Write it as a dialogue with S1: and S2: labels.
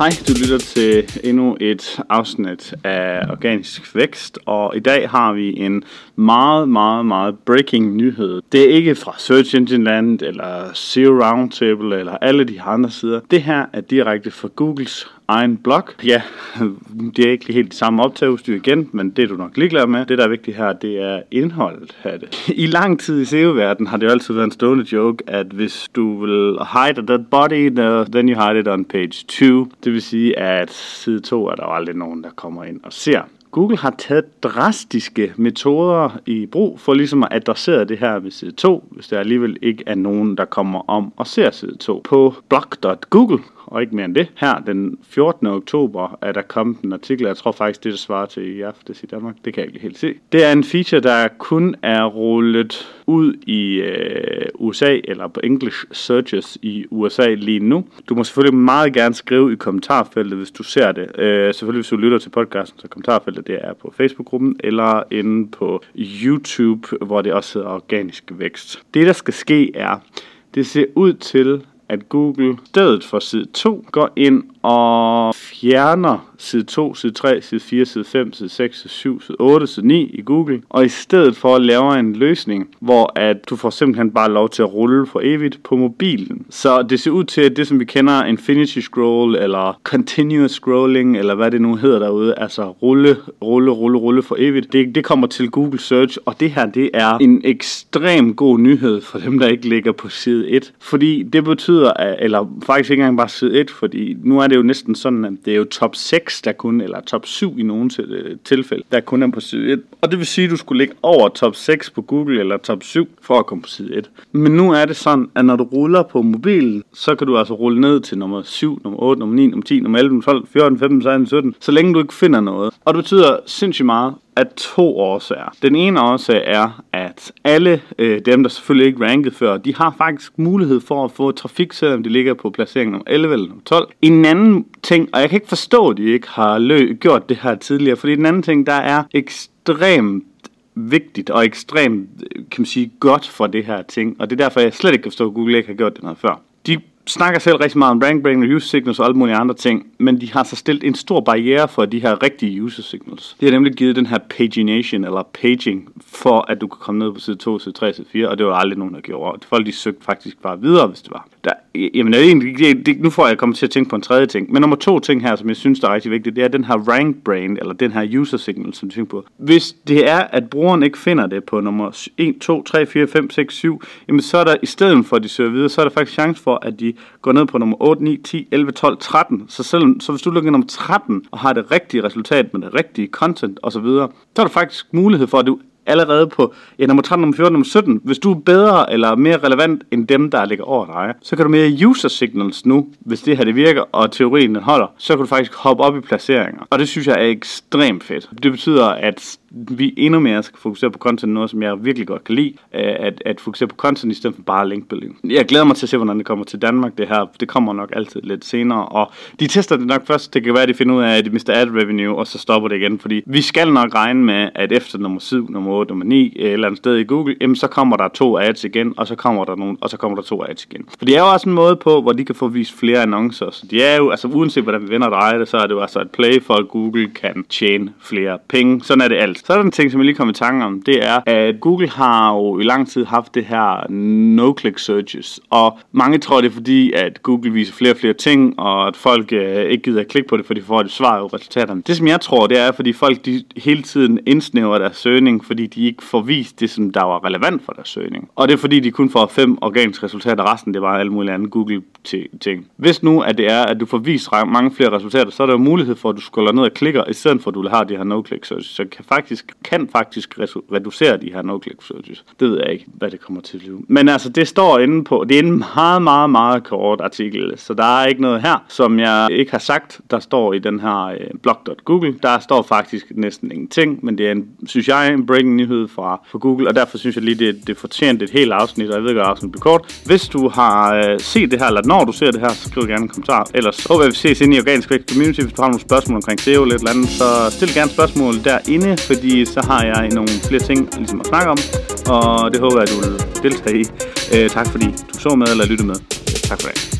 S1: Hej, du lytter til endnu et afsnit af Organisk Vækst, og i dag har vi en meget, meget, meget breaking nyhed. Det er ikke fra Search Engine Land, eller Zero Roundtable, eller alle de andre sider. Det her er direkte fra Googles egen blog. Ja, det er ikke helt det samme optageudstyr igen, men det er du nok ligeglad med. Det, der er vigtigt her, det er indholdet af det. I lang tid i SEO-verdenen har det jo altid været en stående joke, at hvis du vil hide that body, then you hide it on page 2. Det vil sige, at side 2 er der jo aldrig nogen, der kommer ind og ser. Google har taget drastiske metoder i brug for ligesom at adressere det her ved side 2, hvis der alligevel ikke er nogen, der kommer om og ser side 2. På blog.google og ikke mere end det. Her den 14. oktober er der kommet en artikel, jeg tror faktisk, det der svarer til i aftes i Danmark, det kan jeg ikke helt se. Det er en feature, der kun er rullet ud i øh, USA, eller på English Searches i USA lige nu. Du må selvfølgelig meget gerne skrive i kommentarfeltet, hvis du ser det. Øh, selvfølgelig, hvis du lytter til podcasten, så kommentarfeltet det er på Facebook-gruppen, eller inde på YouTube, hvor det også hedder Organisk Vækst. Det, der skal ske, er, det ser ud til, at Google stedet for side 2 går ind og fjerner side 2, side 3, side 4, side 5, side 6, side 7, side 8, side 9 i Google, og i stedet for at lave en løsning, hvor at du får simpelthen bare lov til at rulle for evigt på mobilen. Så det ser ud til, at det som vi kender infinity scroll, eller continuous scrolling, eller hvad det nu hedder derude, altså rulle, rulle, rulle, rulle for evigt, det, det kommer til Google Search, og det her, det er en ekstrem god nyhed for dem, der ikke ligger på side 1, fordi det betyder, eller faktisk ikke engang bare side 1, fordi nu er det jo næsten sådan, at det er jo top 6, der kun, eller top 7 i nogle øh, tilfælde, der kun er på side 1. Og det vil sige, at du skulle ligge over top 6 på Google, eller top 7, for at komme på side 1. Men nu er det sådan, at når du ruller på mobilen, så kan du altså rulle ned til nummer 7, nummer 8, nummer 9, nummer 10, nummer 11, nummer 12, 14, 15, 16, 17, så længe du ikke finder noget. Og det betyder sindssygt meget, af to årsager. Den ene årsag er, at alle øh, dem, der selvfølgelig ikke ranket før, de har faktisk mulighed for at få trafik, selvom de ligger på placering nummer 11 eller nummer 12. En anden ting, og jeg kan ikke forstå, at de ikke har lø- gjort det her tidligere, fordi den anden ting, der er ekstremt vigtigt og ekstremt, øh, kan man sige, godt for det her ting. Og det er derfor, jeg slet ikke kan forstå, at Google ikke har gjort det noget før. De snakker selv rigtig meget om rank breaking og use signals og alle mulige andre ting, men de har så stillet en stor barriere for de her rigtige user signals. De har nemlig givet den her pagination eller paging for at du kan komme ned på side 2, side 3, side 4, og det var aldrig nogen, der gjorde. Folk de søgte faktisk bare videre, hvis det var. Der, jamen, egentlig, det, det, nu får jeg kommet til at tænke på en tredje ting. Men nummer to ting her, som jeg synes der er rigtig vigtigt, det er den her rank brain, eller den her user signal, som du tænker på. Hvis det er, at brugeren ikke finder det på nummer 1, 2, 3, 4, 5, 6, 7, jamen så er der, i stedet for at de søger videre, så er der faktisk chance for, at de går ned på nummer 8, 9, 10, 11, 12, 13. Så, selv, så hvis du lukker nummer 13 og har det rigtige resultat med det rigtige content osv., så er der faktisk mulighed for, at du allerede på ja, nummer 13, nummer 14, nummer 17. Hvis du er bedre eller mere relevant end dem, der ligger over dig, så kan du mere user signals nu, hvis det her det virker, og teorien den holder, så kan du faktisk hoppe op i placeringer. Og det synes jeg er ekstremt fedt. Det betyder, at vi endnu mere skal fokusere på content, noget som jeg virkelig godt kan lide, øh, at, at fokusere på content i stedet for bare link building. Jeg glæder mig til at se, hvordan det kommer til Danmark, det her. Det kommer nok altid lidt senere, og de tester det nok først. Det kan være, at de finder ud af, at de mister ad revenue, og så stopper det igen, fordi vi skal nok regne med, at efter nummer 7, nummer 8, nummer 9, et eller andet sted i Google, jamen, så kommer der to ads igen, og så kommer der nogle, og så kommer der to ads igen. For det er jo også en måde på, hvor de kan få vist flere annoncer. Så de er jo, altså uanset hvordan vi vender og drejer det, så er det jo altså et play for, at Google kan tjene flere penge. Sådan er det alt. Så er der en ting, som jeg lige kom i tanke om, det er, at Google har jo i lang tid haft det her no-click searches, og mange tror, det er fordi, at Google viser flere og flere ting, og at folk øh, ikke gider at klikke på det, fordi de får et svar resultaterne. Det, som jeg tror, det er, fordi folk de hele tiden indsnæver deres søgning, fordi de ikke får vist det, som der var relevant for deres søgning. Og det er fordi, de kun får fem organiske resultater, resten det var alle mulige andre Google-ting. Hvis nu, at det er, at du får vist mange flere resultater, så er der jo mulighed for, at du scroller ned og klikker, i stedet for, at du har de her no-click searches. Så kan faktisk kan faktisk reducere de her no-click searches. Det ved jeg ikke, hvad det kommer til at blive. Men altså, det står inde på, det er en meget, meget, meget kort artikel, så der er ikke noget her, som jeg ikke har sagt, der står i den her øh, blog.google. Der står faktisk næsten ingenting, men det er en, synes jeg, en breaking nyhed fra, fra Google, og derfor synes jeg lige, det, det fortjente et helt afsnit, og jeg ved godt, at afsnit bliver kort. Hvis du har øh, set det her, eller når du ser det her, så skriv gerne en kommentar. Ellers håber jeg, vi ses inde i Organisk Vækst Community. Hvis du har nogle spørgsmål omkring SEO eller et eller andet, så stil gerne spørgsmål derinde, fordi så har jeg nogle flere ting ligesom at snakke om, og det håber jeg, at du vil deltage i. Øh, tak fordi du så med eller lyttede med. Tak for det.